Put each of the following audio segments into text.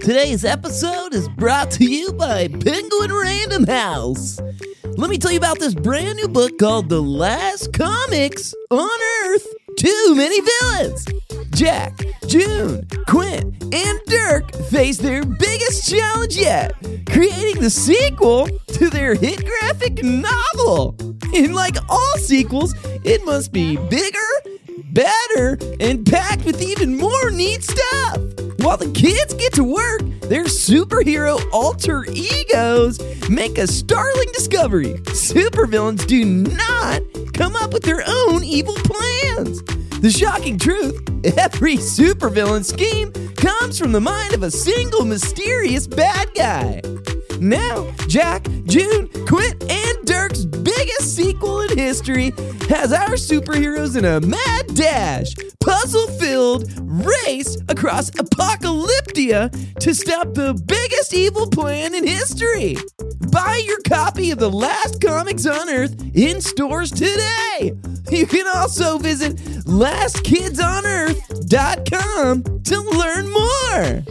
Today's episode is brought to you by Penguin Random House. Let me tell you about this brand new book called The Last Comics on Earth Too Many Villains. Jack, June, Quint, and Dirk face their biggest challenge yet creating the sequel to their hit graphic novel. And like all sequels, it must be bigger, better, and packed with even more neat stuff. While the kids get to work, their superhero alter egos make a startling discovery. Supervillains do not come up with their own evil plans. The shocking truth every supervillain scheme comes from the mind of a single mysterious bad guy. Now, Jack, June, Quint, and Dirk's biggest sequel in history has our superheroes in a mad dash, puzzle filled race across Apocalyptia to stop the biggest evil plan in history. Buy your copy of The Last Comics on Earth in stores today. You can also visit lastkidsonearth.com to learn more.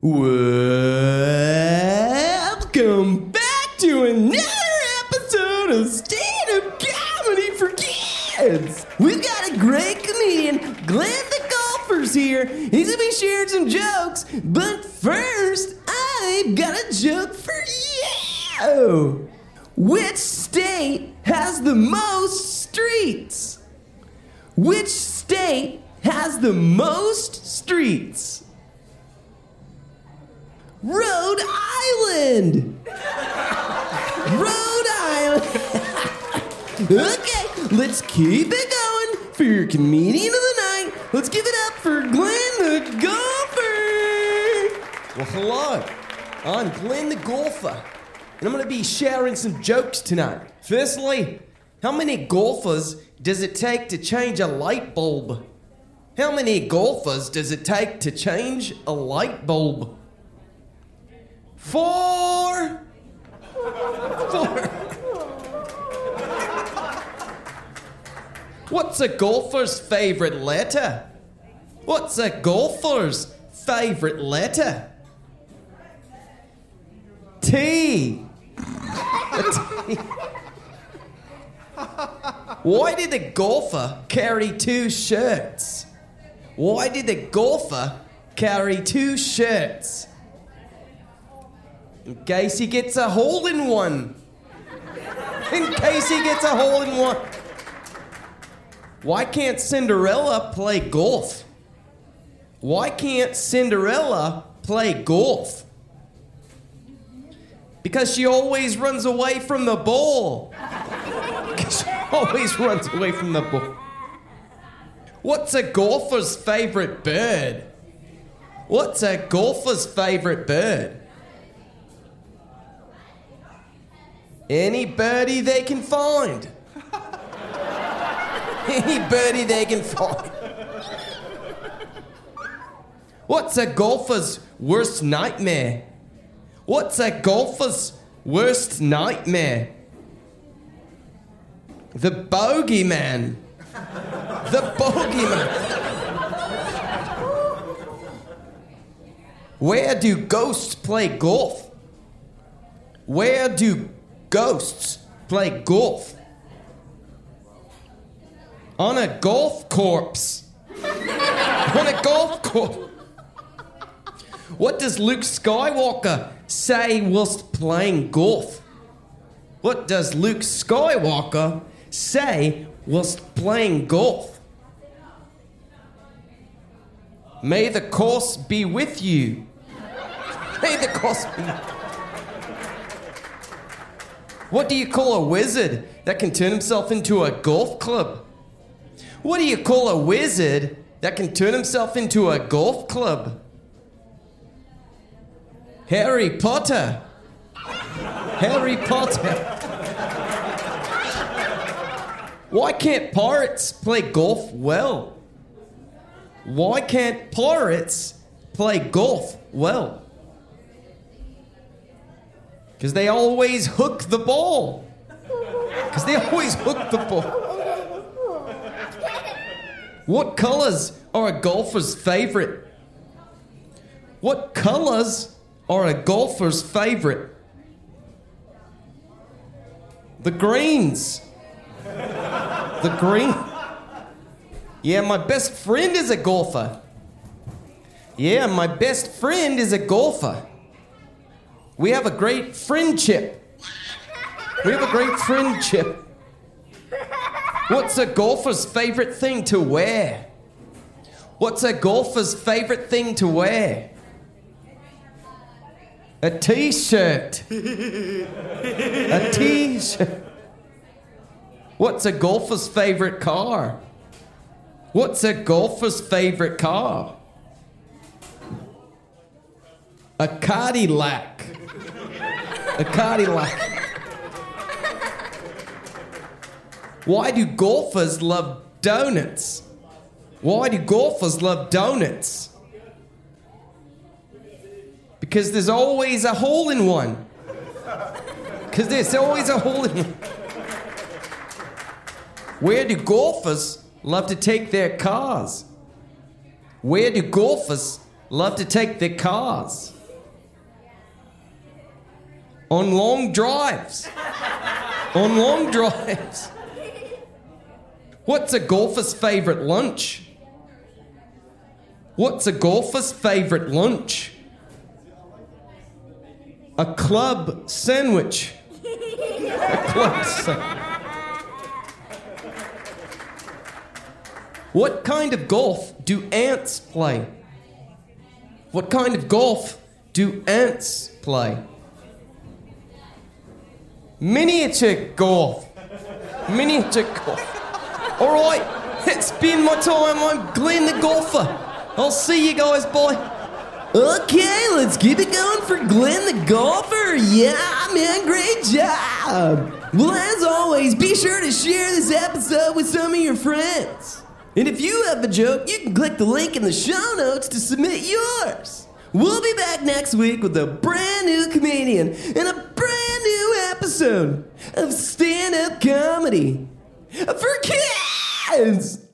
Welcome back to another episode of Stand Up Comedy for Kids. We've got a great comedian, Glen the Golfer's here. He's gonna be sharing some jokes, but first, I've got a joke for you. Which state has the most streets? Which state has the most streets? Rhode Island! Rhode Island! okay, let's keep it going for your comedian of the night. Let's give it up for Glen the Golfer! Well, hello. I'm Glen the Golfer, and I'm going to be sharing some jokes tonight. Firstly, how many golfers does it take to change a light bulb? How many golfers does it take to change a light bulb? Four. Four. What's a golfer's favorite letter? What's a golfer's favorite letter? T. T. Why did the golfer carry two shirts? Why did the golfer carry two shirts? In case he gets a hole in one. In case he gets a hole in one. Why can't Cinderella play golf? Why can't Cinderella play golf? Because she always runs away from the ball. Because she always runs away from the ball. What's a golfer's favorite bird? What's a golfer's favorite bird? Any birdie they can find. Any birdie they can find. What's a golfer's worst nightmare? What's a golfer's worst nightmare? The bogeyman. The bogeyman. Where do ghosts play golf? Where do ghosts play golf? On a golf course. On a golf course. What does Luke Skywalker say whilst playing golf? What does Luke Skywalker say whilst playing golf? May the course be with you. May the course be. What do you call a wizard that can turn himself into a golf club? What do you call a wizard that can turn himself into a golf club? Harry Potter. Harry Potter. Why can't pirates play golf well? Why can't pirates play golf well? Because they always hook the ball. Because they always hook the ball. What colors are a golfer's favorite? What colors are a golfer's favorite? The greens. The green. Yeah, my best friend is a golfer. Yeah, my best friend is a golfer. We have a great friendship. We have a great friendship. What's a golfer's favorite thing to wear? What's a golfer's favorite thing to wear? A t shirt. a t shirt. What's a golfer's favorite car? What's a golfer's favorite car? A Cadillac. A Cadillac. Why do golfers love donuts? Why do golfers love donuts? Because there's always a hole in one. Because there's always a hole in one. Where do golfers love to take their cars? Where do golfers love to take their cars? On long drives. On long drives. What's a golfer's favorite lunch? What's a golfer's favorite lunch? A club sandwich. A club sandwich. What kind of golf do ants play? What kind of golf do ants play? Miniature golf. Miniature golf. All right, it's been my time. I'm Glen the golfer. I'll see you guys. boy. Okay, let's keep it going for Glen the golfer. Yeah, man, great job. Well, as always, be sure to share this episode with some of your friends. And if you have a joke, you can click the link in the show notes to submit yours. We'll be back next week with a brand new comedian and a episode of stand up comedy for kids.